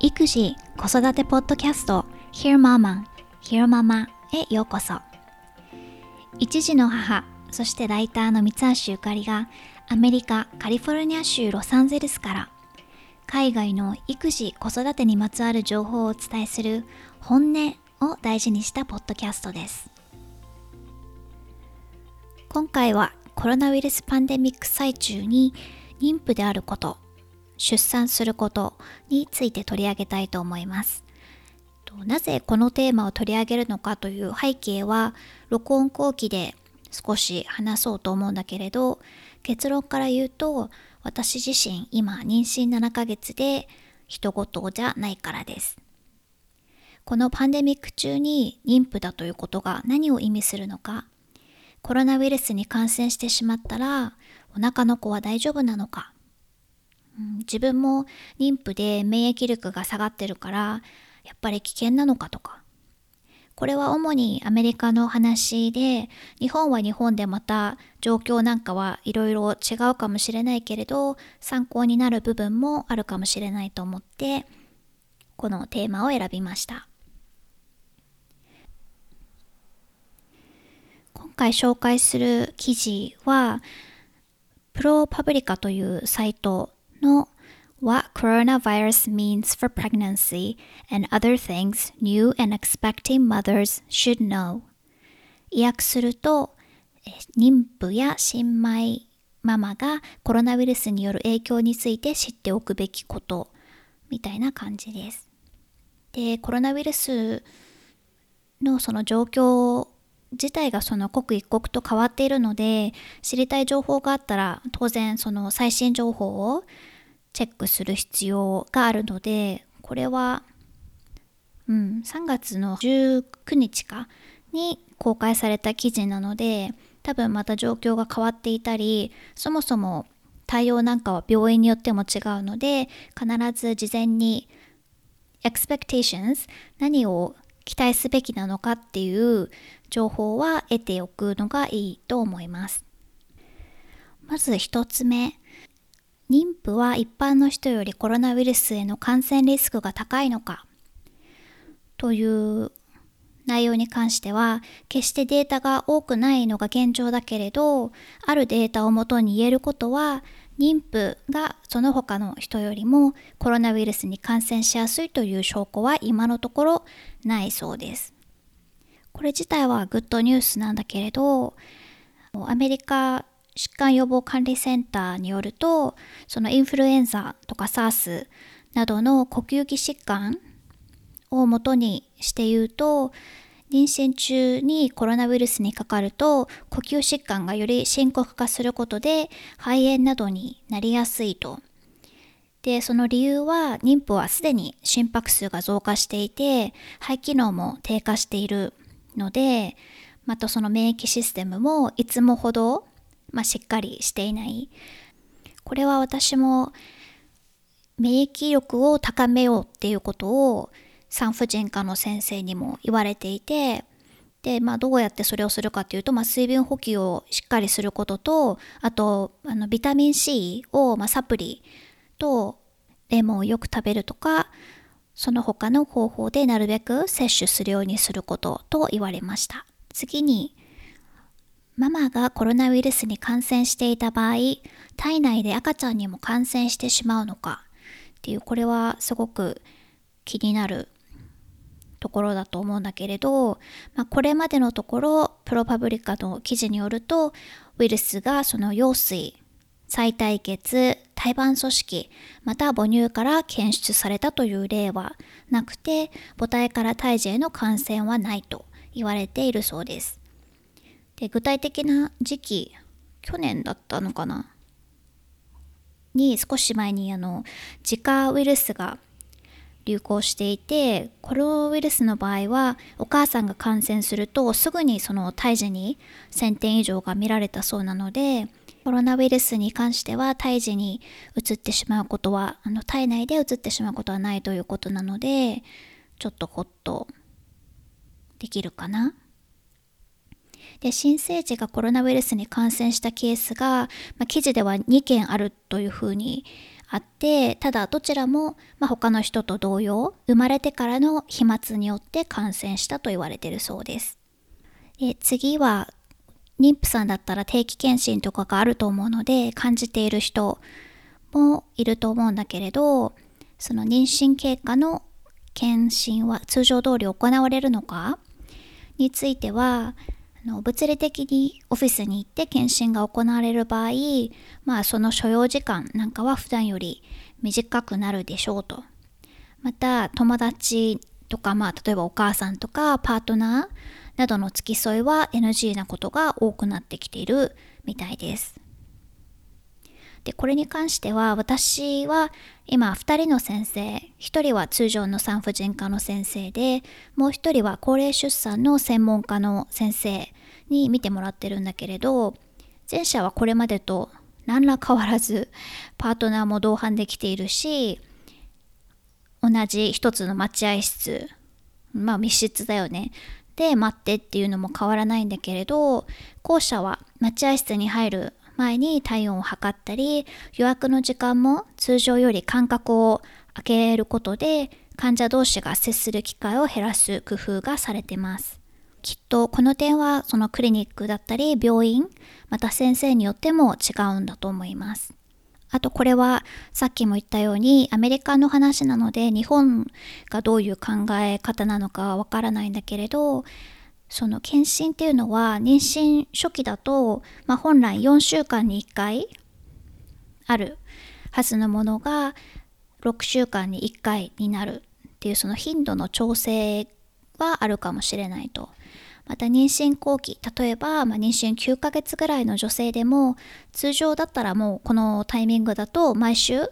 育児・子育てポッドキャスト Hear Mama Hear Mama へようこそ。一児の母そしてライターの三橋ゆかりがアメリカ・カリフォルニア州ロサンゼルスから海外の育児・子育てにまつわる情報をお伝えする本音を大事にしたポッドキャストです。今回はコロナウイルスパンデミック最中に妊婦であること出産することについて取り上げたいと思います。なぜこのテーマを取り上げるのかという背景は録音後期で少し話そうと思うんだけれど結論から言うと私自身今妊娠7ヶ月で人事じゃないからです。このパンデミック中に妊婦だということが何を意味するのかコロナウイルスに感染してしまったらお腹の子は大丈夫なのか、うん、自分も妊婦で免疫力が下がってるからやっぱり危険なのかとか。これは主にアメリカの話で日本は日本でまた状況なんかはいろいろ違うかもしれないけれど参考になる部分もあるかもしれないと思ってこのテーマを選びました今回紹介する記事はプロパブリカというサイトの What coronavirus means for pregnancy and other things new and expecting mothers should know 意訳すると妊婦や新米ママがコロナウイルスによる影響について知っておくべきことみたいな感じです。でコロナウイルスのその状況自体がその刻一刻と変わっているので知りたい情報があったら当然その最新情報をチェックする必要があるのでこれは、うん、3月の19日かに公開された記事なので多分また状況が変わっていたりそもそも対応なんかは病院によっても違うので必ず事前に expectations 何を期待すべきなのかっていう情報は得ておくのがいいと思います。まず1つ目。妊婦は一般の人よりコロナウイルスへの感染リスクが高いのか。という内容に関しては決してデータが多くないのが現状だけれどあるデータをもとに言えることは妊婦がその他の人よりもコロナウイルスに感染しやすいという証拠は今のところないそうです。これ自体はグッドニュースなんだけれどアメリカ疾患予防管理センターによるとそのインフルエンザとか SARS などの呼吸器疾患をもとにして言うと妊娠中にコロナウイルスにかかると呼吸疾患がより深刻化することで肺炎などになりやすいと。でその理由は妊婦はすでに心拍数が増加していて肺機能も低下しているのでまたその免疫システムもいつもほどまあ、しっかりしていない。これは私も免疫力を高めようっていうことを産婦人科の先生にも言われていて、で、まあ、どうやってそれをするかっていうと、まあ、水分補給をしっかりすることと、あと、あのビタミン C を、まあ、サプリとレモンをよく食べるとか、その他の方法でなるべく摂取するようにすることと言われました。次に、ママがコロナウイルスに感染していた場合、体内で赤ちゃんにも感染してしまうのかっていう、これはすごく気になるところだと思うんだけれど、まあ、これまでのところ、プロパブリカの記事によると、ウイルスがその羊水、再体血、胎盤組織、また母乳から検出されたという例はなくて、母体から胎児への感染はないと言われているそうです。で具体的な時期去年だったのかな？に少し前にあの自家ウイルスが流行していてコロナウイルスの場合はお母さんが感染するとすぐにその胎児に1000点以上が見られたそうなのでコロナウイルスに関しては胎児に移ってしまうことはあの体内で移ってしまうことはないということなのでちょっとホッとできるかな。で新生児がコロナウイルスに感染したケースが、まあ、記事では2件あるというふうにあってただどちらも、まあ、他の人と同様生まれてからの飛沫によって感染したと言われているそうです。で次は妊婦さんだったら定期検診とかがあると思うので感じている人もいると思うんだけれどその妊娠経過の検診は通常通り行われるのかについてはの物理的にオフィスに行って検診が行われる場合、まあ、その所要時間なんかは普段より短くなるでしょうと。また友達とか、まあ、例えばお母さんとかパートナーなどの付き添いは NG なことが多くなってきているみたいです。でこれに関しては私は今2人の先生1人は通常の産婦人科の先生でもう1人は高齢出産の専門家の先生に見てもらってるんだけれど前者はこれまでと何ら変わらずパートナーも同伴できているし同じ一つの待合室まあ密室だよね。で待ってっていうのも変わらないんだけれど後者は待合室に入る前に体温を測ったり予約の時間も通常より間隔を空けることで患者同士が接する機会を減らす工夫がされてます。きっとこの点はそのクリニックだったり病院また先生によっても違うんだと思います。あとこれはさっきも言ったようにアメリカの話なので日本がどういう考え方なのかはわからないんだけれどその検診っていうのは妊娠初期だと、まあ、本来4週間に1回あるはずのものが6週間に1回になるっていうその頻度の調整はあるかもしれないと。また妊娠後期例えば、まあ、妊娠9ヶ月ぐらいの女性でも通常だったらもうこのタイミングだと毎週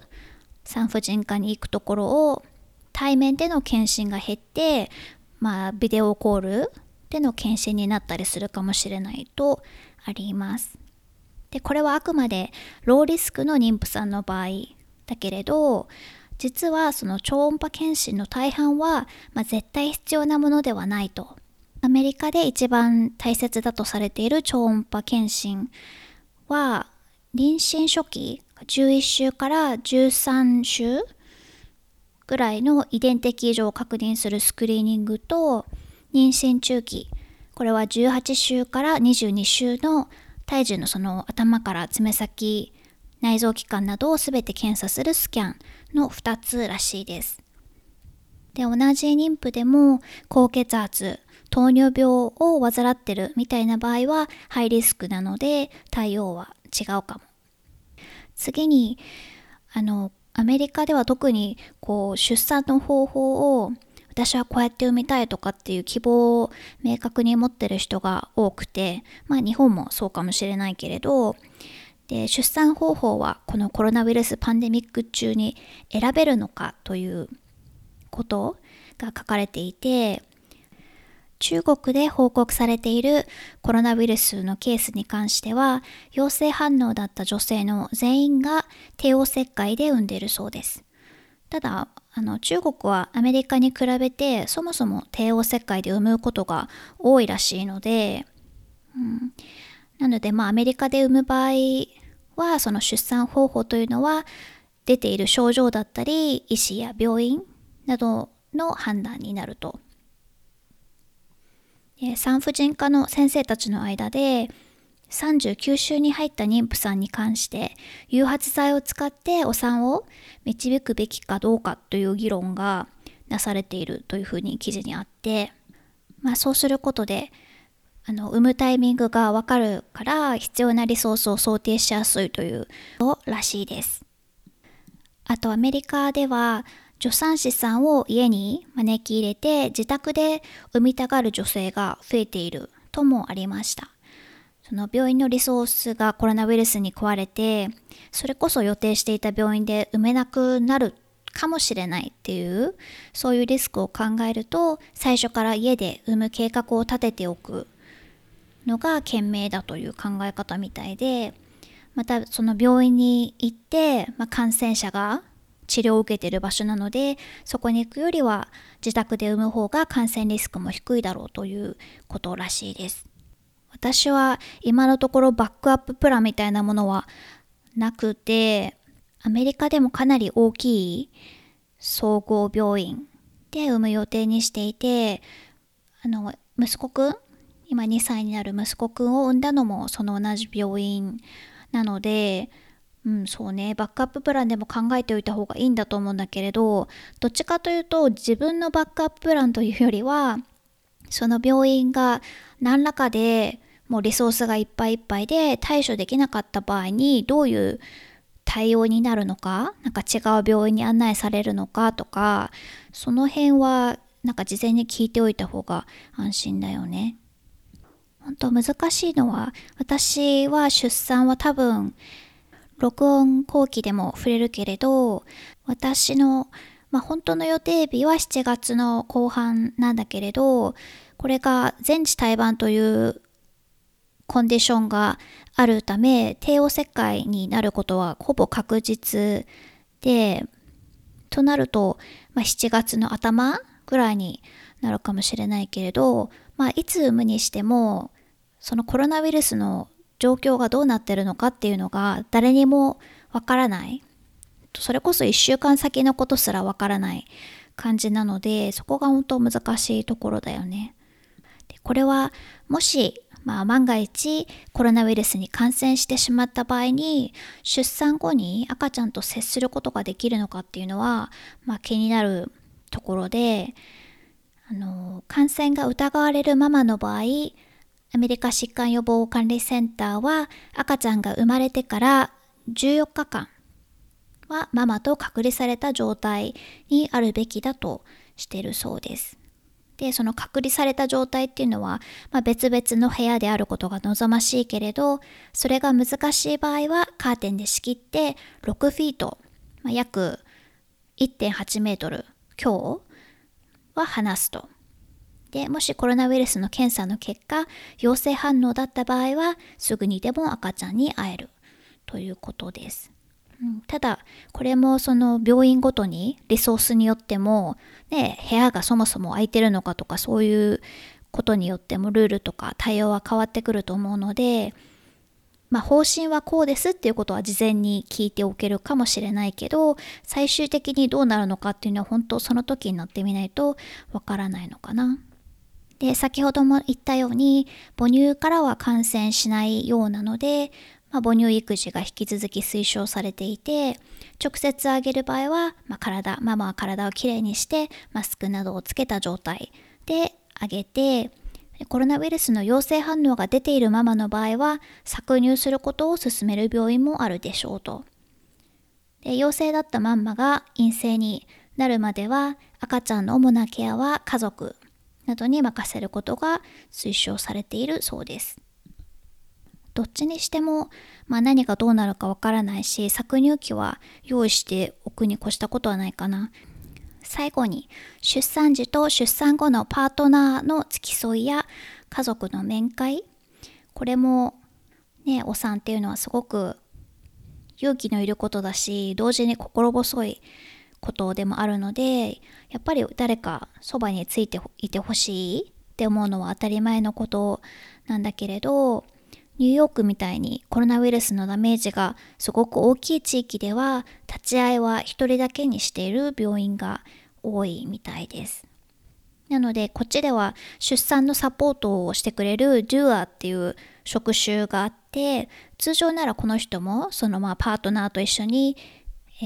産婦人科に行くところを対面での検診が減ってまあビデオコールでの検診になったりするかもしれないとあります。でこれはあくまでローリスクの妊婦さんの場合だけれど実はその超音波検診の大半は、まあ、絶対必要なものではないとアメリカで一番大切だとされている超音波検診は妊娠初期11週から13週ぐらいの遺伝的異常を確認するスクリーニングと妊娠中期これは18週から22週の胎児のその頭から爪先内臓器官などを全て検査するスキャンの2つらしいです。で同じ妊婦でも高血圧糖尿病を患ってるみたいな場合はハイリスクなので対応は違うかも。次にあのアメリカでは特にこう出産の方法を私はこうやって産みたいとかっていう希望を明確に持ってる人が多くてまあ日本もそうかもしれないけれどで出産方法はこのコロナウイルスパンデミック中に選べるのかということが書かれていて中国で報告されているコロナウイルスのケースに関しては陽性反応だった女性の全員が帝王切開で産んでいるそうです。ただあの中国はアメリカに比べてそもそも帝王切開で産むことが多いらしいので、うん、なのでまあアメリカで産む場合はその出産方法というのは出ている症状だったり医師や病院などの判断になると。産婦人科の先生たちの間で39週に入った妊婦さんに関して誘発剤を使ってお産を導くべきかどうかという議論がなされているというふうに記事にあって、まあ、そうすることであの産むタイミングがわかるから必要なリソースを想定しやすいというらしいです。あとアメリカでは助産師さんを家に招き入れて自宅で産みたがる女性が増えているともありました。その病院のリソースがコロナウイルスに壊れてそれこそ予定していた病院で産めなくなるかもしれないっていうそういうリスクを考えると最初から家で産む計画を立てておくのが賢明だという考え方みたいでまたその病院に行って、まあ、感染者が治療を受けている場所なのでそこに行くよりは自宅で産む方が感染リスクも低いだろうということらしいです。私は今のところバックアッププランみたいなものはなくて、アメリカでもかなり大きい総合病院で産む予定にしていて、あの、息子くん、今2歳になる息子くんを産んだのもその同じ病院なので、うん、そうね、バックアッププランでも考えておいた方がいいんだと思うんだけれど、どっちかというと自分のバックアッププランというよりは、その病院が何らかでもうリソースがいっぱいいっぱいで対処できなかった場合にどういう対応になるのか、なんか違う病院に案内されるのかとか、その辺はなんか事前に聞いておいた方が安心だよね。本当難しいのは、私は出産は多分録音後期でも触れるけれど、私の、まあ、本当の予定日は7月の後半なんだけれど、これが全治胎盤というコンディションがあるため、帝王切開になることはほぼ確実で、となると、まあ、7月の頭ぐらいになるかもしれないけれど、まあ、いつ産むにしても、そのコロナウイルスの状況がどうなってるのかっていうのが誰にもわからない。それこそ1週間先のことすらわからない感じなので、そこが本当難しいところだよね。でこれはもし、まあ、万が一コロナウイルスに感染してしまった場合に出産後に赤ちゃんと接することができるのかっていうのは、まあ、気になるところであの感染が疑われるママの場合アメリカ疾患予防管理センターは赤ちゃんが生まれてから14日間はママと隔離された状態にあるべきだとしているそうです。で、その隔離された状態っていうのは、まあ、別々の部屋であることが望ましいけれど、それが難しい場合はカーテンで仕切って6フィート、まあ、約1.8メートル強は離すと。で、もしコロナウイルスの検査の結果、陽性反応だった場合は、すぐにでも赤ちゃんに会えるということです。ただ、これもその病院ごとにリソースによっても、ね、部屋がそもそも空いてるのかとかそういうことによってもルールとか対応は変わってくると思うので、まあ、方針はこうですっていうことは事前に聞いておけるかもしれないけど最終的にどうなるのかっていうのは本当その時になってみないとわからないのかな。で、先ほども言ったように、母乳からは感染しないようなので、まあ、母乳育児が引き続き推奨されていて、直接あげる場合は、まあ、体、ママは体をきれいにして、マスクなどをつけた状態であげて、コロナウイルスの陽性反応が出ているママの場合は、搾乳することを勧める病院もあるでしょうと。で陽性だったマンマが陰性になるまでは、赤ちゃんの主なケアは家族、などに任せることが推奨されているそうです。どっちにしても、まあ、何がどうなるかわからないし搾乳機は用意しておくに越したことはないかな。最後に出産時と出産後のパートナーの付き添いや家族の面会これもねお産っていうのはすごく勇気のいることだし同時に心細いことでもあるのでやっぱり誰かそばについていてほしいって思うのは当たり前のことなんだけれどニューヨークみたいにコロナウイルスのダメージがすごく大きい地域では立ち会いは1人だけにしている病院が多いみたいです。なのでこっちでは出産のサポートをしてくれるデュアっていう職種があって通常ならこの人もそのまあパートナーと一緒に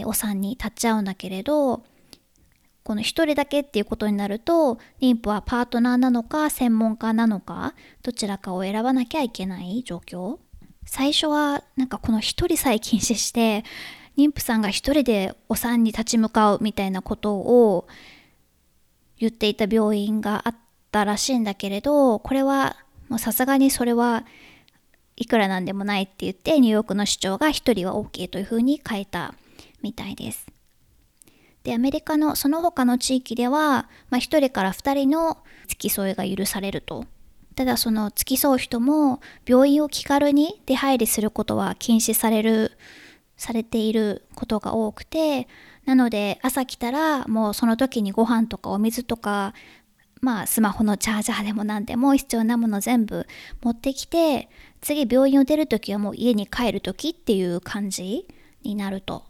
お産に立ちゃうんだけれどこの1人だけっていうことになると妊婦はパートナーなのか専門家なのかどちらかを選ばなきゃいけない状況最初はなんかこの1人さえ禁止して妊婦さんが1人でお産に立ち向かうみたいなことを言っていた病院があったらしいんだけれどこれはもうさすがにそれはいくらなんでもないって言ってニューヨークの市長が1人は OK というふうに変えたみたいです。で、アメリカのその他の地域では、まあ、1人から2人の付き添いが許されると。ただその付き添う人も病院を気軽に出入りすることは禁止される、されていることが多くて、なので朝来たらもうその時にご飯とかお水とかまあスマホのチャージャーでも何でも必要なもの全部持ってきて次病院を出る時はもう家に帰る時っていう感じになると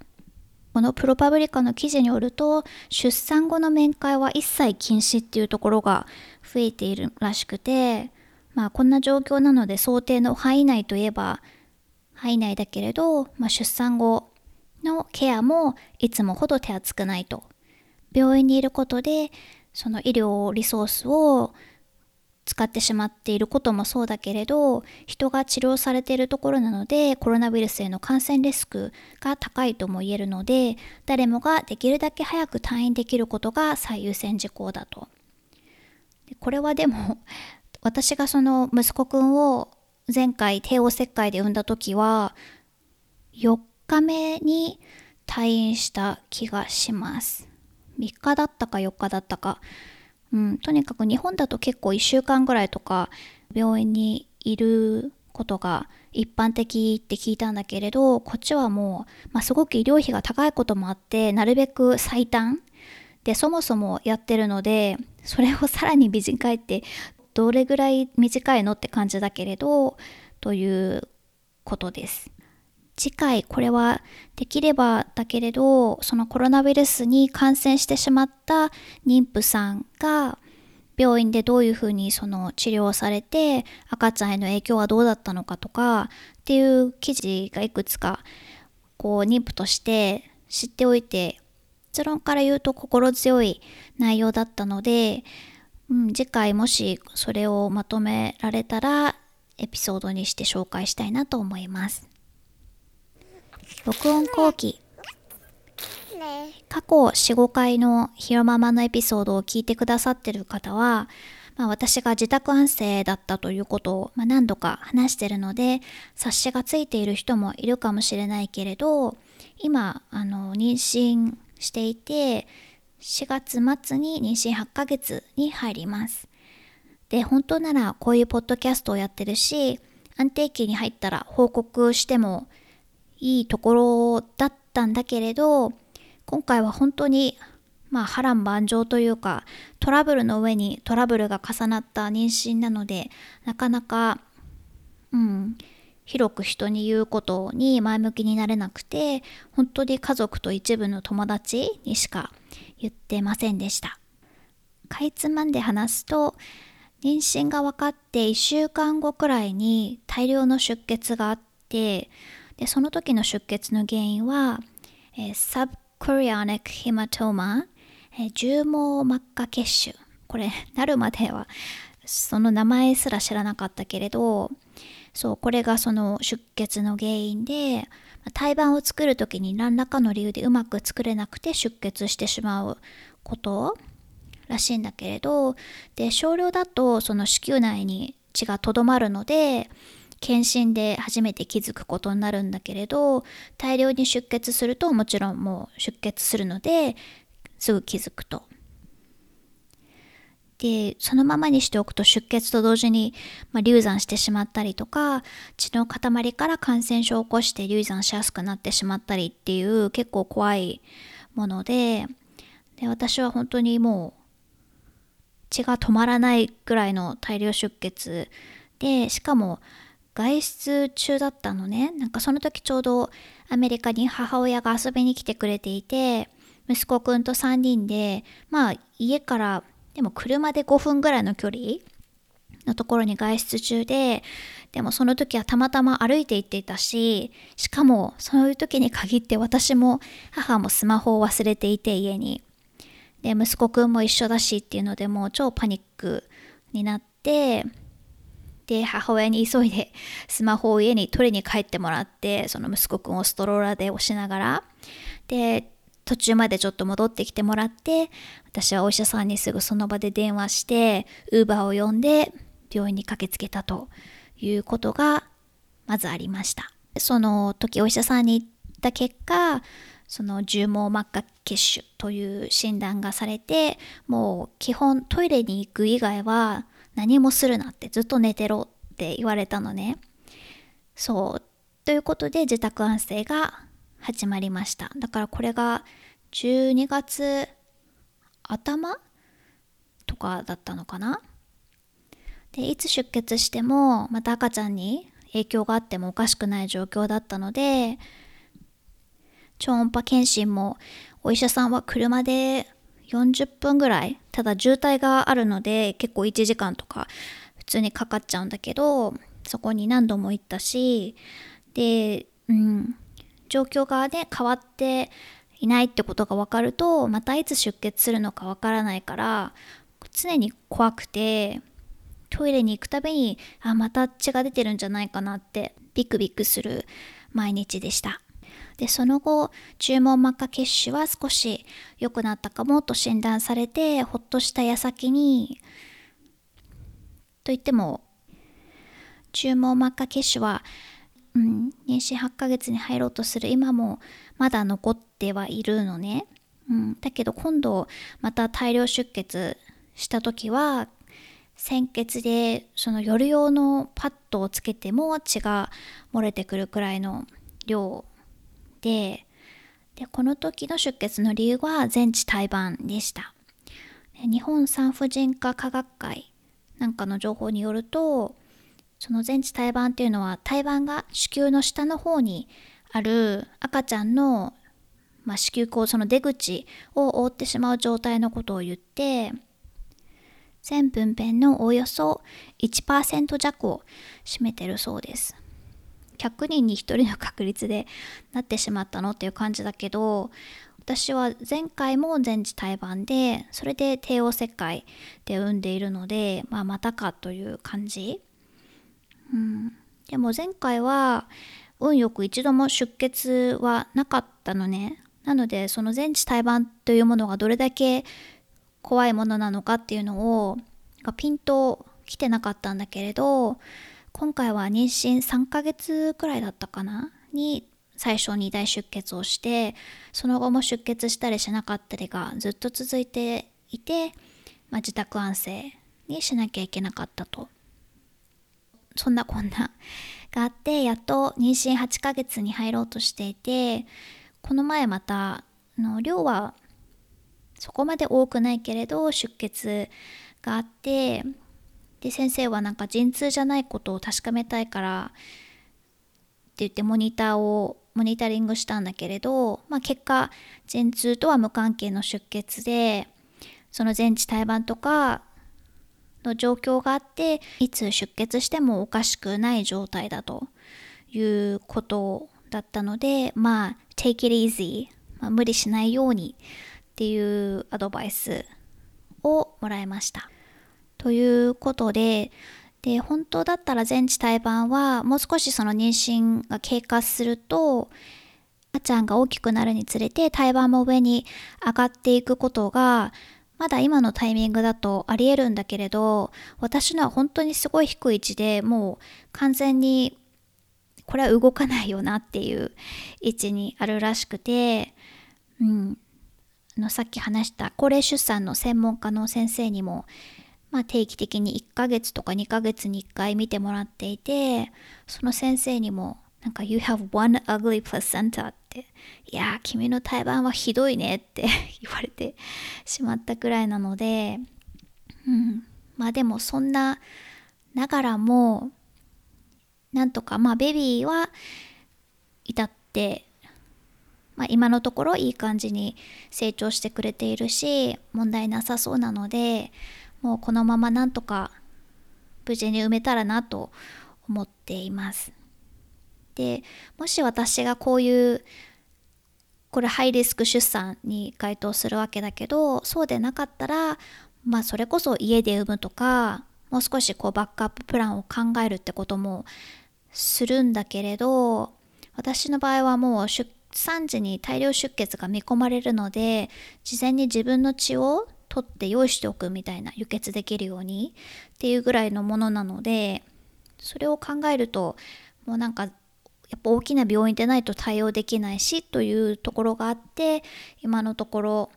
このプロパブリカの記事によると出産後の面会は一切禁止っていうところが増えているらしくてまあこんな状況なので想定の範囲内といえば範囲内だけれど、まあ、出産後のケアもいつもほど手厚くないと。病院にいることでその医療リソースを使ってしまっていることもそうだけれど人が治療されているところなのでコロナウイルスへの感染リスクが高いとも言えるので誰もができるだけ早く退院できることが最優先事項だと。これはでも 私がその息子くんを前回帝王切開で産んだ時は4日目に退院した気がします。3日だったか4日だったかうん、とにかく日本だと結構1週間ぐらいとか病院にいることが一般的って聞いたんだけれどこっちはもう、まあ、すごく医療費が高いこともあってなるべく最短でそもそもやってるのでそれをさらに短いってどれぐらい短いのって感じだけれどということです。次回これはできればだけれどそのコロナウイルスに感染してしまった妊婦さんが病院でどういうふうにその治療されて赤ちゃんへの影響はどうだったのかとかっていう記事がいくつかこう妊婦として知っておいて結論から言うと心強い内容だったので、うん、次回もしそれをまとめられたらエピソードにして紹介したいなと思います。録音後期過去4、5回のひろママのエピソードを聞いてくださってる方は、まあ、私が自宅安静だったということを、まあ、何度か話してるので察しがついている人もいるかもしれないけれど今あの妊娠していて4月末に妊娠8ヶ月に入ります。で本当ならこういうポッドキャストをやってるし安定期に入ったら報告してもいいところだったんだけれど今回は本当にまあ波乱万丈というかトラブルの上にトラブルが重なった妊娠なのでなかなかうん広く人に言うことに前向きになれなくて本当に家族と一部の友達にしか言ってませんでした。かいつまんで話すと妊娠が分かって1週間後くらいに大量の出血があってでその時の出血の原因は、えー、サブコリアニックヘマトーマ、えー、重毛膜下血腫。これ なるまではその名前すら知らなかったけれどそうこれがその出血の原因で胎盤を作る時に何らかの理由でうまく作れなくて出血してしまうことらしいんだけれど。で少量だとその子宮内に血がとどまるので検診で初めて気づくことになるんだけれど大量に出血するともちろんもう出血するのですぐ気づくと。でそのままにしておくと出血と同時に、まあ、流産してしまったりとか血の塊から感染症を起こして流産しやすくなってしまったりっていう結構怖いものでで私は本当にもう血が止まらないぐらいの大量出血でしかも外出中だったのね。なんかその時ちょうどアメリカに母親が遊びに来てくれていて息子くんと3人でまあ家からでも車で5分ぐらいの距離のところに外出中ででもその時はたまたま歩いて行っていたししかもそういう時に限って私も母もスマホを忘れていて家に。で息子くんも一緒だしっていうのでもう超パニックになってで母親に急いでスマホを家に取りに帰ってもらってその息子くんをストローラーで押しながら。で途中までちょっと戻ってきてもらって私はお医者さんにすぐその場で電話してウーバーを呼んで病院に駆けつけたということがまずありました。その時お医者さんに行った結果その重毛膜下血腫という診断がされてもう基本トイレに行く以外は何もするなってずっと寝てろって言われたのね。そう。ということで自宅安静が始まりました。だからこれが12月頭とかだったのかな？でいつ出血してもまた赤ちゃんに影響があってもおかしくない状況だったので超音波検診もお医者さんは車で40分ぐらい。ただ渋滞があるので結構1時間とか普通にかかっちゃうんだけどそこに何度も行ったしで、うん、状況がね変わっていないってことが分かるとまたいつ出血するのか分からないから常に怖くてトイレに行くたびにあまた血が出てるんじゃないかなってビクビクする毎日でした。でその後注文膜下血腫は少し良くなったかもと診断されてほっとした矢先にといっても注文膜下血腫は、うん、妊娠8ヶ月に入ろうとする今もまだ残ってはいるのね、うん、だけど今度また大量出血した時は鮮血でその夜用のパッドをつけても血が漏れてくるくらいの量ででこの時の出血の理由は全治胎盤でした日本産婦人科科学会なんかの情報によるとその全治胎盤っていうのは胎盤が子宮の下の方にある赤ちゃんの、まあ、子宮口その出口を覆ってしまう状態のことを言って全分娩のおよそ1%弱を占めてるそうです。100人に1人の確率でなってしまったのっていう感じだけど私は前回も全治胎盤でそれで帝王切開で産んでいるので、まあ、またかという感じ、うん、でも前回は運よく一度も出血はなかったのね。なのでその全治胎盤というものがどれだけ怖いものなのかっていうのをピンと来てなかったんだけれど今回は妊娠3ヶ月くらいだったかな？に最初に大出血をしてその後も出血したりしなかったりがずっと続いていて、まあ、自宅安静にしなきゃいけなかったと。そんなこんながあってやっと妊娠8ヶ月に入ろうとしていてこの前またの量はそこまで多くないけれど出血があってで先生はなんか陣痛じゃないことを確かめたいからって言ってモニターをモニタリングしたんだけれど、まあ、結果陣痛とは無関係の出血でその全治胎盤とかの状況があっていつ出血してもおかしくない状態だということだったのでまあ take it easy、まあ、無理しないようにっていうアドバイスをもらいました。ということで、で、本当だったら全治胎盤はもう少しその妊娠が経過すると、赤ちゃんが大きくなるにつれて胎盤も上に上がっていくことがまだ今のタイミングだとありえるんだけれど私のは本当にすごい低い位置でもう完全にこれは動かないよなっていう位置にあるらしくて、うん、あのさっき話した高齢出産の専門家の先生にもまあ、定期的に1ヶ月とか2ヶ月に1回見てもらっていてその先生にもなんか You have one ugly placenta っていや君の胎盤はひどいねって 言われてしまったくらいなのでうん。まあでもそんなながらもなんとかまあベビーは至ってまあ、今のところいい感じに成長してくれているし問題なさそうなのでもうこのままなんとか無事に埋めたらなと思っています。でもし私がこういうこれハイリスク出産に該当するわけだけどそうでなかったらまあそれこそ家で産むとかもう少しこうバックアッププランを考えるってこともするんだけれど私の場合はもう出産時に大量出血が見込まれるので事前に自分の血を取って用意しておくみたいな輸血できるようにっていうぐらいのものなのでそれを考えるともうなんかやっぱ大きな病院でないと対応できないしというところがあって今のところ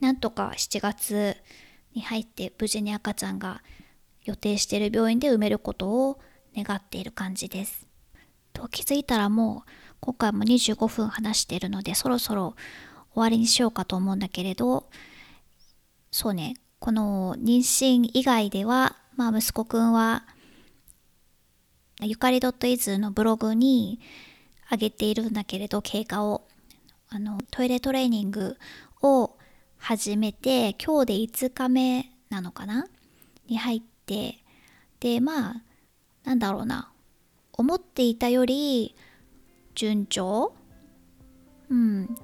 なんとか7月に入って無事に赤ちゃんが予定している病院で産めることを願っている感じです。と気づいたらもう今回も25分話してるのでそろそろ終わりにしようかと思うんだけれどそうね、この妊娠以外では、まあ、息子くんはゆかり .iz のブログに上げているんだけれど経過を。あのトイレトレーニングを始めて今日で5日目なのかな？に入ってでまあなんだろうな。思っていたより順調？うん。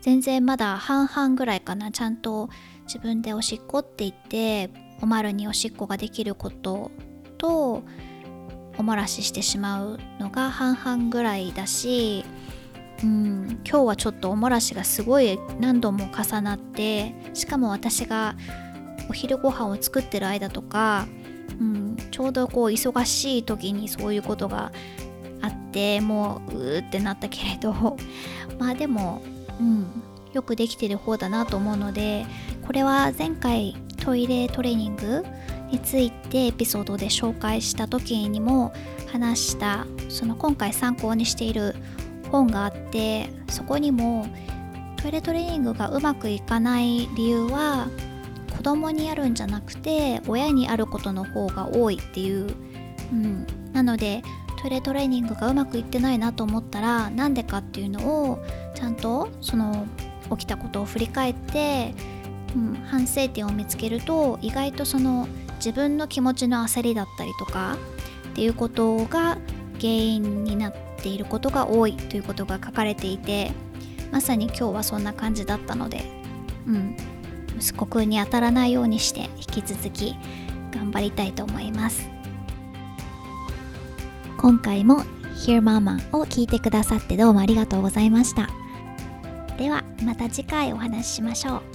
全然まだ半々ぐらいかな。ちゃんと自分でおしっこって言っておまるにおしっこができることとおもらししてしまうのが半々ぐらいだし、うん、今日はちょっとおもらしがすごい何度も重なってしかも私がお昼ご飯を作ってる間とか、うん、ちょうどこう忙しい時にそういうことがあってもううーってなったけれど。まあでも、うん、よくできてる方だなと思うのでこれは前回トイレトレーニングについてエピソードで紹介した時にも話したその今回参考にしている本があってそこにもトイレトレーニングがうまくいかない理由は子供にあるんじゃなくて親にあることの方が多いっていう、うん、なのでトイレトレーニングがうまくいってないなと思ったらなんでかっていうのをちゃんとその起きたことを振り返って、うん、反省点を見つけると意外とその自分の気持ちの焦りだったりとかっていうことが原因になっていることが多いということが書かれていてまさに今日はそんな感じだったので、うん、息子くんに当たらないようにして引き続き頑張りたいと思います。今回も Hear Mama を聞いてくださってどうもありがとうございました。ではまた次回お話ししましょう。